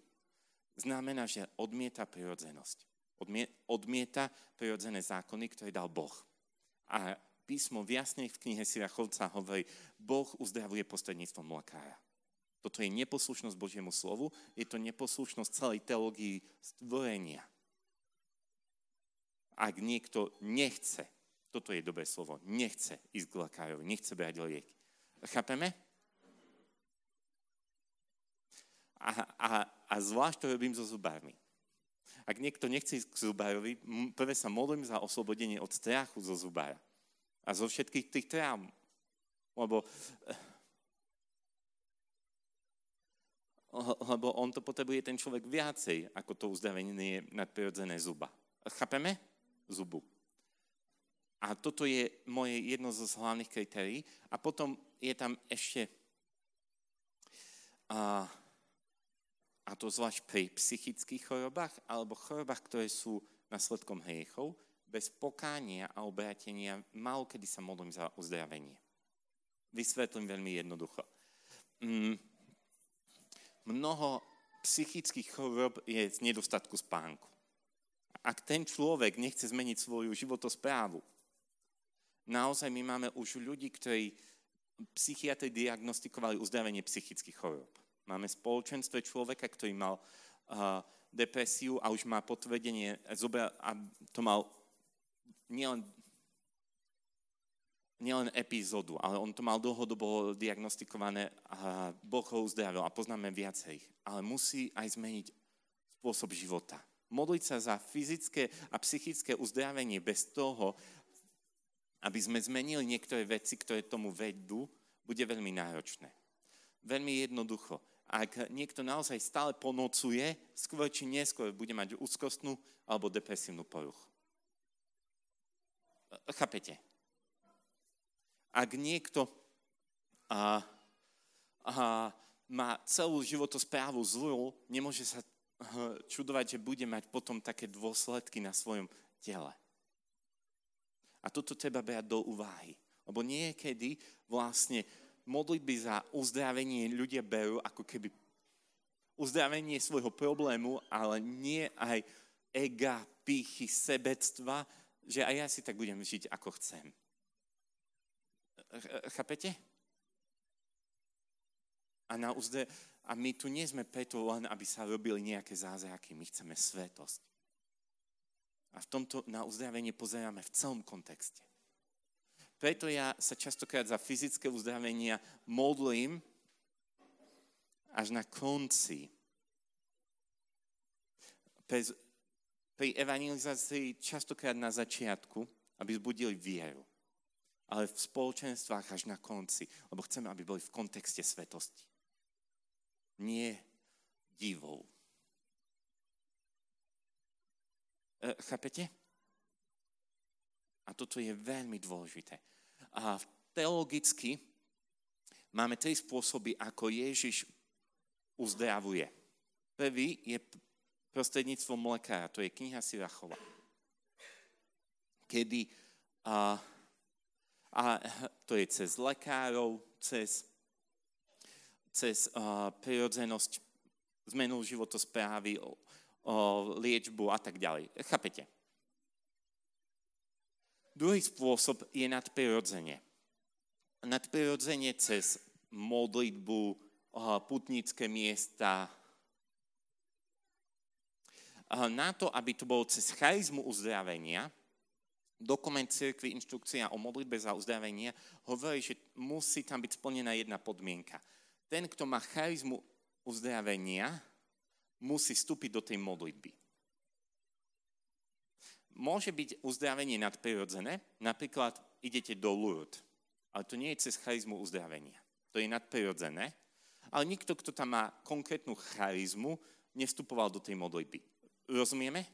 znamená, že odmieta prirodzenosť. Odmie, odmieta prirodzené zákony, ktoré dal Boh. A písmo jasne v knihe Sirachovca hovorí, Boh uzdravuje prostredníctvom lekára. Toto je neposlušnosť Božiemu slovu, je to neposlušnosť celej teológii stvorenia. Ak niekto nechce, toto je dobré slovo, nechce ísť k lekárovi, nechce brať lieky. Chápeme? A, a, a zvlášť to robím so zubármi. Ak niekto nechce ísť k zubárovi, prvé sa modlím za oslobodenie od strachu zo zubára a zo všetkých tých traum. Lebo, lebo on to potrebuje ten človek viacej, ako to uzdravenie nadprirodzené zuba. Chápeme? Zubu. A toto je moje jedno z hlavných kritérií. A potom je tam ešte, a, a to zvlášť pri psychických chorobách alebo chorobách, ktoré sú následkom hriechov, bez pokánia a obrátenia málo kedy sa modlím za uzdravenie. Vysvetlím veľmi jednoducho. Mm, mnoho psychických chorob je z nedostatku spánku. Ak ten človek nechce zmeniť svoju životosprávu, naozaj my máme už ľudí, ktorí psychiatri diagnostikovali uzdravenie psychických chorób. Máme spoločenstve človeka, ktorý mal uh, depresiu a už má potvrdenie, a to mal nielen nielen epizódu, ale on to mal dlhodobo diagnostikované a Boh ho uzdravil a poznáme viacej. Ale musí aj zmeniť spôsob života. Modliť sa za fyzické a psychické uzdravenie bez toho, aby sme zmenili niektoré veci, ktoré tomu vedú, bude veľmi náročné. Veľmi jednoducho. Ak niekto naozaj stále ponocuje, skôr či neskôr bude mať úzkostnú alebo depresívnu poruchu. Chápete? Ak niekto a, a, má celú životosprávu zlú, nemôže sa čudovať, že bude mať potom také dôsledky na svojom tele. A toto treba brať do úvahy. Lebo niekedy vlastne modlitby za uzdravenie ľudia berú ako keby uzdravenie svojho problému, ale nie aj ega, pýchy, sebectva, že aj ja si tak budem žiť, ako chcem. Chápete? A, na uzde, a my tu nie sme preto len, aby sa robili nejaké zázraky. My chceme svetosť. A v tomto na uzdravenie pozeráme v celom kontexte. Preto ja sa častokrát za fyzické uzdravenia modlím až na konci. Pri evangelizácii častokrát na začiatku, aby zbudili vieru ale v spoločenstvách až na konci, lebo chceme, aby boli v kontexte svetosti. Nie divou. E, chápete? A toto je veľmi dôležité. A teologicky máme tri spôsoby, ako Ježiš uzdravuje. Prvý je prostredníctvom lekára, to je kniha Sirachova. Kedy a, a to je cez lekárov, cez, cez uh, prirodzenosť, zmenu životosprávy, o, o liečbu a tak ďalej. Chápete? Druhý spôsob je nadprirodzenie. Nadprirodzenie cez modlitbu, putnické miesta. Na to, aby to bolo cez charizmu uzdravenia, dokument cirkvi, inštrukcia o modlitbe za uzdravenie, hovorí, že musí tam byť splnená jedna podmienka. Ten, kto má charizmu uzdravenia, musí vstúpiť do tej modlitby. Môže byť uzdravenie nadprirodzené, napríklad idete do Lourdes, ale to nie je cez charizmu uzdravenia. To je nadprirodzené, ale nikto, kto tam má konkrétnu charizmu, nevstupoval do tej modlitby. Rozumieme?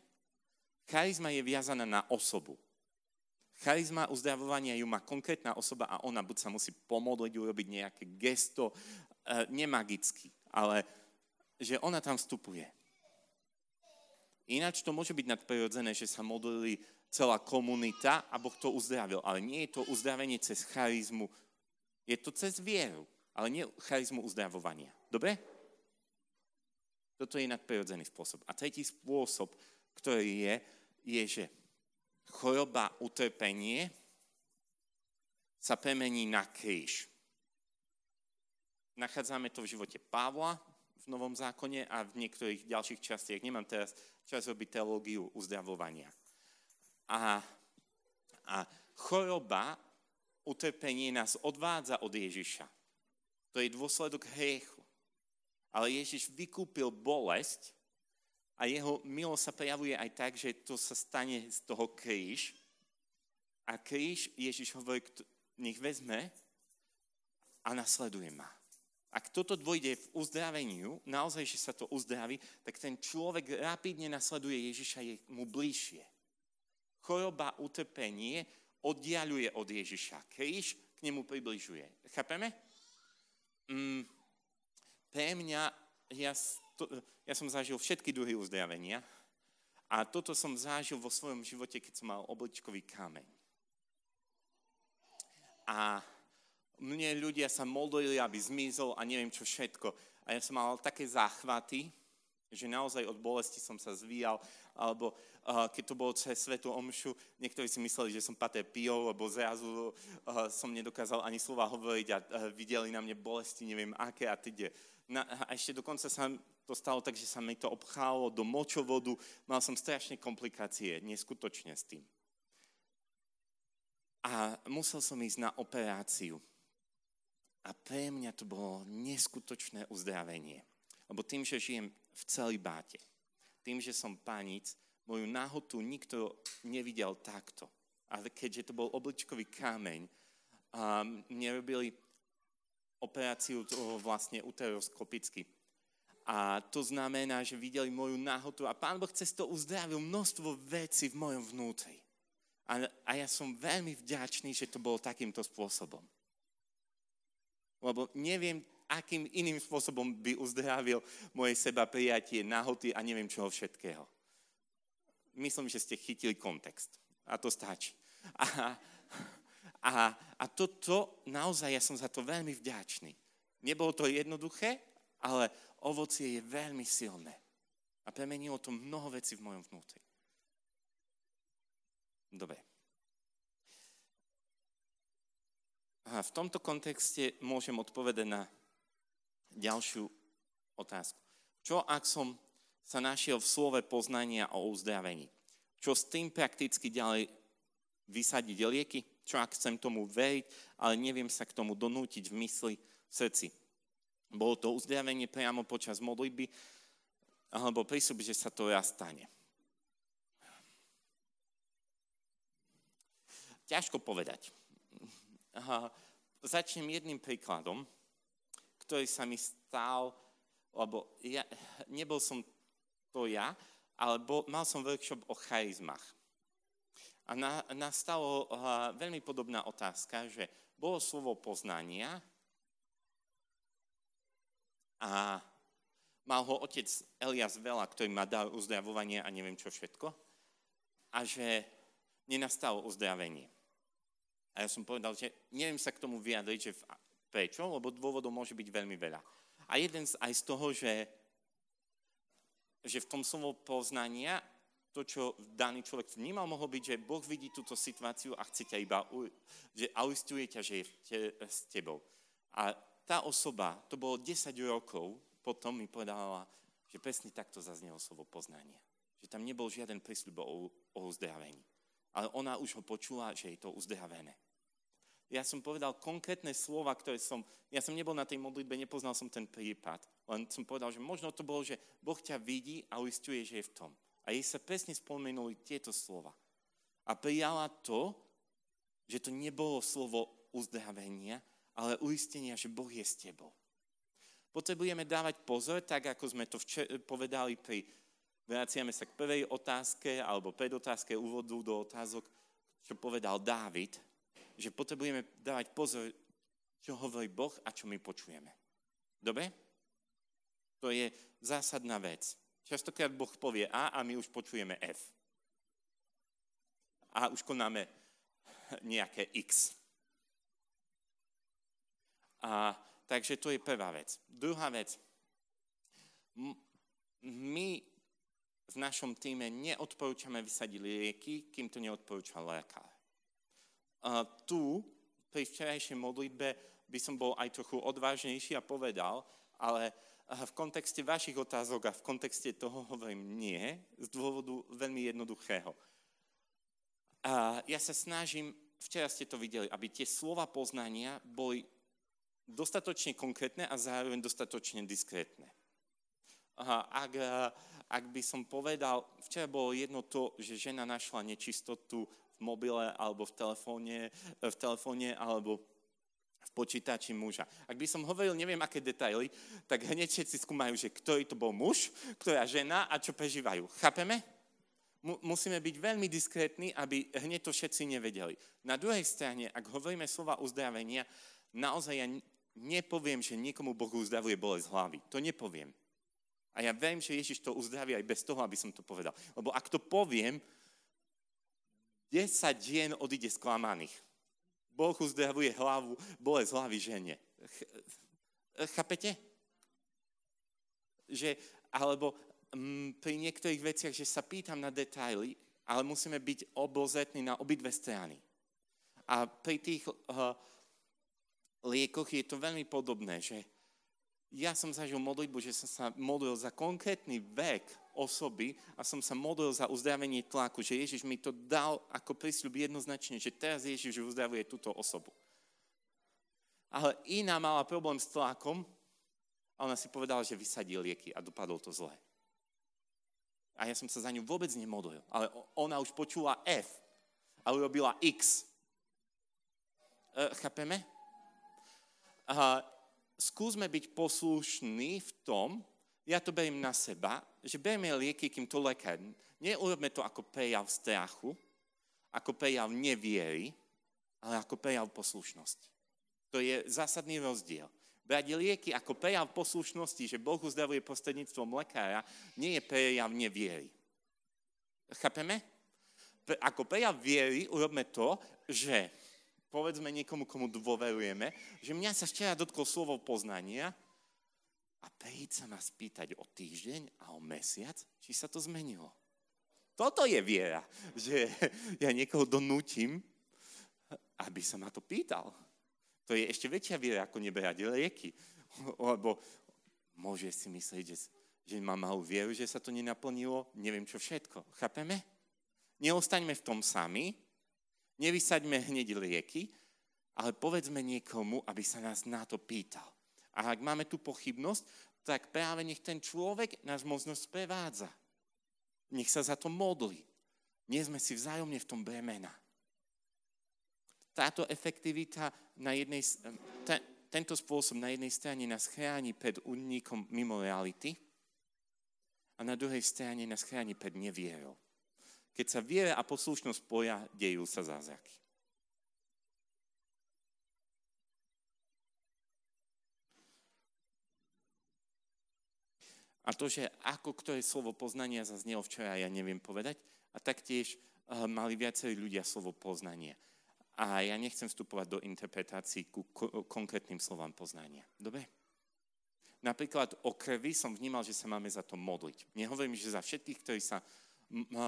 Charizma je viazaná na osobu. Charizma uzdravovania ju má konkrétna osoba a ona buď sa musí pomodliť, urobiť nejaké gesto, e, nemagicky, ale že ona tam vstupuje. Ináč to môže byť nadprirodzené, že sa modlili celá komunita a Boh to uzdravil. Ale nie je to uzdravenie cez charizmu, je to cez vieru, ale nie charizmu uzdravovania. Dobre? Toto je nadprirodzený spôsob. A tretí spôsob, ktorý je, je, že choroba, utrpenie sa premení na kríž. Nachádzame to v živote Pavla v Novom zákone a v niektorých ďalších častiach. Nemám teraz čas robiť teológiu uzdravovania. A, a choroba, utrpenie nás odvádza od Ježiša. To je dôsledok hriechu. Ale Ježiš vykúpil bolesť a jeho milosť sa prejavuje aj tak, že to sa stane z toho kríž. A kríž Ježiš hovorí, nech vezme a nasleduje ma. Ak toto dvojde v uzdraveniu, naozaj, že sa to uzdraví, tak ten človek rapidne nasleduje Ježiša, je mu bližšie. Choroba, utrpenie oddialuje od Ježiša. Kríž k nemu približuje. Chápeme? Mm, pre mňa, ja to, ja som zažil všetky druhy uzdravenia a toto som zažil vo svojom živote, keď som mal obličkový kameň. A Mne ľudia sa modlili, aby zmizol a neviem čo všetko. A ja som mal také záchvaty, že naozaj od bolesti som sa zvíjal, alebo uh, keď to bolo cez Svetu Omšu, niektorí si mysleli, že som paté pijol, lebo zrazu uh, som nedokázal ani slova hovoriť a uh, videli na mne bolesti, neviem aké a teď. Na, a ešte dokonca sa to stalo tak, že sa mi to obchálo do močovodu, mal som strašne komplikácie, neskutočne s tým. A musel som ísť na operáciu. A pre mňa to bolo neskutočné uzdravenie. Lebo tým, že žijem v celibáte, tým, že som panic, moju náhotu nikto nevidel takto. A keďže to bol obličkový kámeň, a mne robili operáciu vlastne uteroskopicky. A to znamená, že videli moju náhotu a Pán Boh cez to uzdravil množstvo vecí v mojom vnútri. A, a ja som veľmi vďačný, že to bolo takýmto spôsobom. Lebo neviem, akým iným spôsobom by uzdravil moje seba prijatie, nahoty a neviem čoho všetkého. Myslím, že ste chytili kontext. A to stačí. A, a, a toto, naozaj, ja som za to veľmi vďačný. Nebolo to jednoduché, ale ovocie je veľmi silné. A premenilo to mnoho vecí v mojom vnútri. Dobre. A v tomto kontexte môžem odpovedať na ďalšiu otázku. Čo ak som sa našiel v slove poznania o uzdravení? Čo s tým prakticky ďalej vysadiť lieky? Čo ak chcem tomu veriť, ale neviem sa k tomu donútiť v mysli, v srdci? Bolo to uzdravenie priamo počas modlitby, alebo prísľub, že sa to raz stane. Ťažko povedať. Aha, začnem jedným príkladom, ktorý sa mi stal, lebo ja, nebol som to ja, ale bol, mal som workshop o charizmach. A na, nastalo uh, veľmi podobná otázka, že bolo slovo poznania, a mal ho otec Elias Vela, ktorý ma dal uzdravovanie a neviem čo všetko. A že nenastalo uzdravenie. A ja som povedal, že neviem sa k tomu vyjadriť, že prečo, lebo dôvodov môže byť veľmi veľa. A jeden z, aj z toho, že, že v tom slovo poznania to, čo daný človek vnímal, mohlo byť, že Boh vidí túto situáciu a chce ťa iba, že a ťa, že je te, s tebou. A tá osoba, to bolo 10 rokov, potom mi povedala, že presne takto zaznelo slovo poznania. Že tam nebol žiaden prísľub o, o uzdravení. Ale ona už ho počula, že je to uzdravené. Ja som povedal konkrétne slova, ktoré som... Ja som nebol na tej modlitbe, nepoznal som ten prípad. Len som povedal, že možno to bolo, že Boh ťa vidí a uistuje, že je v tom. A jej sa presne spomenuli tieto slova. A prijala to, že to nebolo slovo uzdravenia, ale uistenia, že Boh je s tebou. Potrebujeme dávať pozor, tak ako sme to včer- povedali pri, vraciame sa k prvej otázke alebo predotázke úvodu do otázok, čo povedal Dávid, že potrebujeme dávať pozor, čo hovorí Boh a čo my počujeme. Dobre? To je zásadná vec. Častokrát Boh povie A a my už počujeme F. A už konáme nejaké X. A, takže to je prvá vec. Druhá vec. My v našom týme neodporúčame vysadiť lieky, kým to neodporúča lekár. A tu, pri včerajšej modlitbe, by som bol aj trochu odvážnejší a povedal, ale v kontexte vašich otázok a v kontexte toho hovorím nie, z dôvodu veľmi jednoduchého. A ja sa snažím, včera ste to videli, aby tie slova poznania boli dostatočne konkrétne a zároveň dostatočne diskrétne. Ak, ak by som povedal, včera bolo jedno to, že žena našla nečistotu v mobile alebo v telefóne, v telefóne alebo v počítači muža. Ak by som hovoril neviem aké detaily, tak hneď všetci skúmajú, že ktorý to bol muž, ktorá žena a čo prežívajú. Chápeme? musíme byť veľmi diskrétni, aby hneď to všetci nevedeli. Na druhej strane, ak hovoríme slova uzdravenia, naozaj ja nepoviem, že niekomu Boh uzdravuje bolesť hlavy. To nepoviem. A ja viem, že Ježiš to uzdraví aj bez toho, aby som to povedal. Lebo ak to poviem, 10 žien odíde sklamaných. Boh uzdravuje hlavu, bolesť hlavy žene. Ch- chápete? Že, alebo m, mm, pri niektorých veciach, že sa pýtam na detaily, ale musíme byť obozetní na obidve strany. A pri tých uh, liekoch je to veľmi podobné, že ja som zažil modlitbu, že som sa modlil za konkrétny vek osoby a som sa modlil za uzdravenie tlaku, že Ježiš mi to dal ako prísľub jednoznačne, že teraz Ježiš uzdravuje túto osobu. Ale iná mala problém s tlakom a ona si povedala, že vysadí lieky a dopadlo to zle. A ja som sa za ňu vôbec nemodlil. Ale ona už počula F a urobila X. E, chápeme? A skúsme byť poslušní v tom, ja to beriem na seba, že berieme lieky, kým to lekár. Neurobme to ako prejav strachu, ako prejav neviery, ale ako prejav poslušnosti. To je zásadný rozdiel. Brať lieky ako prejav poslušnosti, že Boh uzdravuje prostredníctvom lekára, nie je prejav neviery. Chápeme? Ako prejav viery urobme to, že povedzme niekomu, komu dôverujeme, že mňa sa včera dotklo slovo poznania a príď sa ma spýtať o týždeň a o mesiac, či sa to zmenilo. Toto je viera, že ja niekoho donútim, aby sa ma to pýtal. To je ešte väčšia viera, ako neberať lieky. Lebo môže si myslieť, že, že má malú vieru, že sa to nenaplnilo, neviem čo všetko. Chápeme? Neostaňme v tom sami, Nevysaďme hneď lieky, ale povedzme niekomu, aby sa nás na to pýtal. A ak máme tu pochybnosť, tak práve nech ten človek nás možno sprevádza. Nech sa za to modli. Nie sme si vzájomne v tom bremena. Táto efektivita na jednej, te, tento spôsob na jednej strane nás chráni pred únikom mimo reality a na druhej strane nás chráni pred nevierou. Keď sa viera a poslušnosť spoja, dejú sa zázraky. A to, že ako ktoré slovo poznania zaznelo včera, ja neviem povedať. A taktiež uh, mali viacerí ľudia slovo poznanie. A ja nechcem vstupovať do interpretácií ku ko- konkrétnym slovám poznania. Dobre? Napríklad o krvi som vnímal, že sa máme za to modliť. Nehovorím, že za všetkých, ktorí sa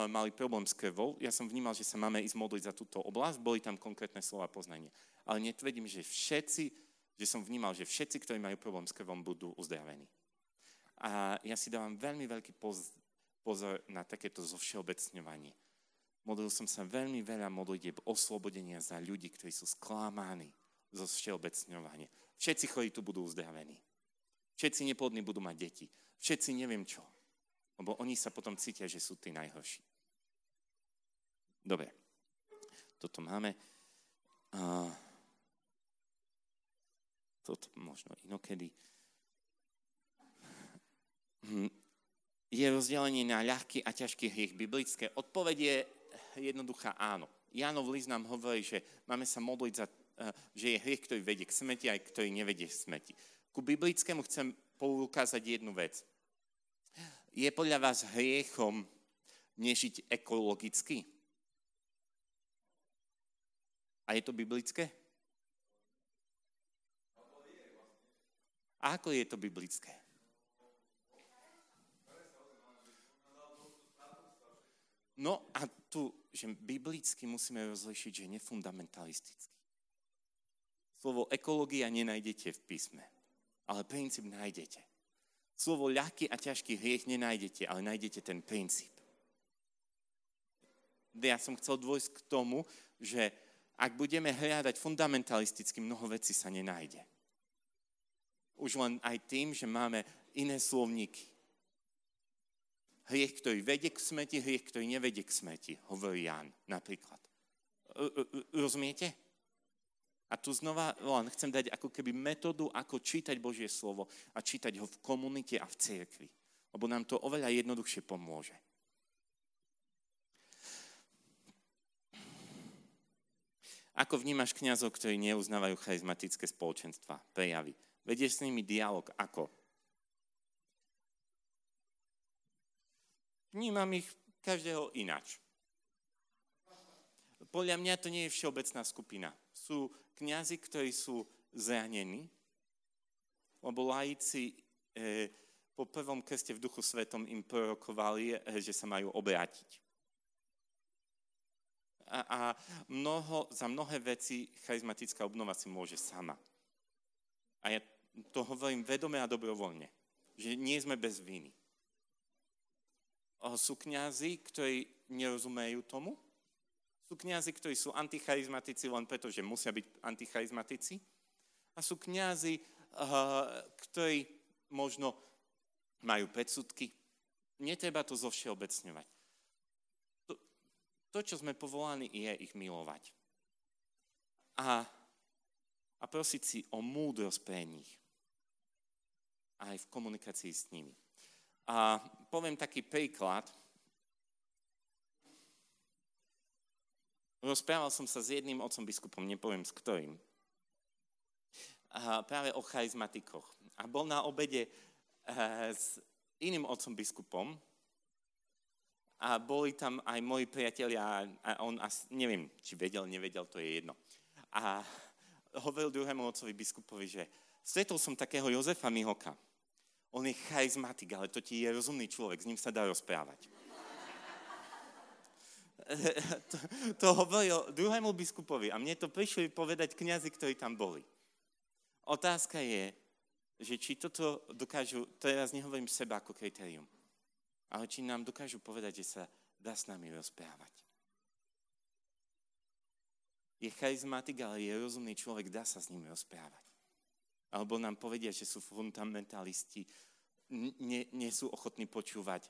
mali problém s krvou, ja som vnímal, že sa máme ísť modliť za túto oblasť, boli tam konkrétne slova poznania. Ale netvrdím, že všetci, že som vnímal, že všetci, ktorí majú problém s krvom, budú uzdravení. A ja si dávam veľmi veľký pozor na takéto zovšeobecňovanie. Modlil som sa veľmi veľa modlitieb oslobodenia za ľudí, ktorí sú sklamaní zo všeobecňovania. Všetci chorí tu budú uzdravení. Všetci neplodní budú mať deti. Všetci neviem čo. Lebo oni sa potom cítia, že sú tí najhorší. Dobre. Toto máme. A toto možno inokedy. Hm. Je rozdelenie na ľahký a ťažký hriech biblické? Odpoveď je jednoduchá áno. Jánov list nám hovorí, že máme sa modliť za, eh, že je hriech, ktorý vedie k smeti, aj ktorý nevedie k smeti. Ku biblickému chcem poukázať jednu vec. Je podľa vás hriechom nežiť ekologicky? A je to biblické? A ako je to biblické? No a tu, že biblicky musíme rozlišiť, že nefundamentalisticky. Slovo ekológia nenájdete v písme, ale princíp nájdete. Slovo ľahký a ťažký hriech nenájdete, ale nájdete ten princíp. Ja som chcel dôjsť k tomu, že ak budeme hľadať fundamentalisticky, mnoho vecí sa nenájde. Už len aj tým, že máme iné slovníky. Hriech, ktorý vedie k smeti, hriech, ktorý nevedie k smeti, hovorí Jan napríklad. Rozumiete? A tu znova len chcem dať ako keby metódu, ako čítať Božie slovo a čítať ho v komunite a v cirkvi. Lebo nám to oveľa jednoduchšie pomôže. Ako vnímaš kňazov, ktorí neuznávajú charizmatické spoločenstva, prejavy? Vedieš s nimi dialog ako? Vnímam ich každého ináč. podľa mňa to nie je všeobecná skupina. Sú kňazi, ktorí sú zranení, lebo laici e, po prvom krste v duchu svetom im prorokovali, e, že sa majú obrátiť. A, a mnoho, za mnohé veci charizmatická obnova si môže sama. A ja to hovorím vedome a dobrovoľne, že nie sme bez viny. Sú kňazi, ktorí nerozumejú tomu, sú kňazi, ktorí sú anticharizmatici len preto, že musia byť anticharizmatici. A sú kňazi, ktorí možno majú predsudky. Netreba to zovšeobecňovať. To, to, čo sme povolaní, je ich milovať. A, a prosiť si o múdrosť pre nich. Aj v komunikácii s nimi. A poviem taký príklad, Rozprával som sa s jedným otcom biskupom, nepoviem s ktorým, a práve o charizmatikoch. A bol na obede eh, s iným otcom biskupom a boli tam aj moji priatelia a on asi, neviem, či vedel, nevedel, to je jedno. A hovoril druhému otcovi biskupovi, že stretol som takého Jozefa Mihoka. On je charizmatik, ale to ti je rozumný človek, s ním sa dá rozprávať to, to hovoril druhému biskupovi a mne to prišli povedať kňazi, ktorí tam boli. Otázka je, že či toto dokážu, teraz nehovorím seba ako kritérium, ale či nám dokážu povedať, že sa dá s nami rozprávať. Je charizmatik, ale je rozumný človek, dá sa s ním rozprávať. Alebo nám povedia, že sú fundamentalisti, nie, nie sú ochotní počúvať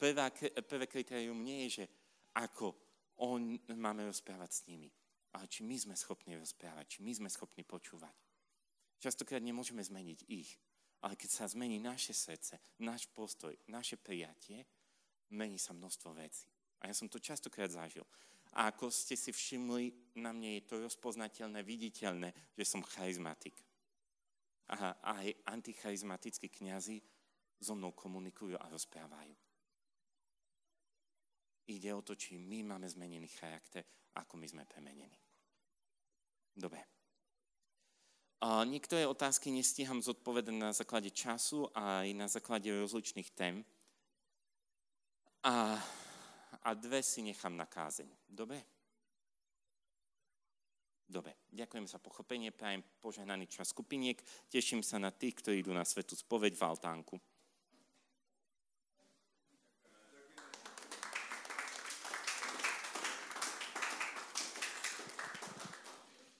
Prvá, prvé kritérium nie je, že ako on máme rozprávať s nimi, ale či my sme schopní rozprávať, či my sme schopní počúvať. Častokrát nemôžeme zmeniť ich, ale keď sa zmení naše srdce, náš postoj, naše prijatie, mení sa množstvo vecí. A ja som to častokrát zažil. A ako ste si všimli, na mne je to rozpoznateľné, viditeľné, že som charizmatik. A aj anticharizmatickí kňazi so mnou komunikujú a rozprávajú. Ide o to, či my máme zmenený charakter, ako my sme premenení. Dobre. A niektoré otázky nestíham zodpovedať na základe času a aj na základe rozličných tém. A, a dve si nechám na kázeň. Dobre? Dobre, ďakujem za pochopenie, prajem požehnaný čas skupiniek, teším sa na tých, ktorí idú na svetu spoveď v altánku.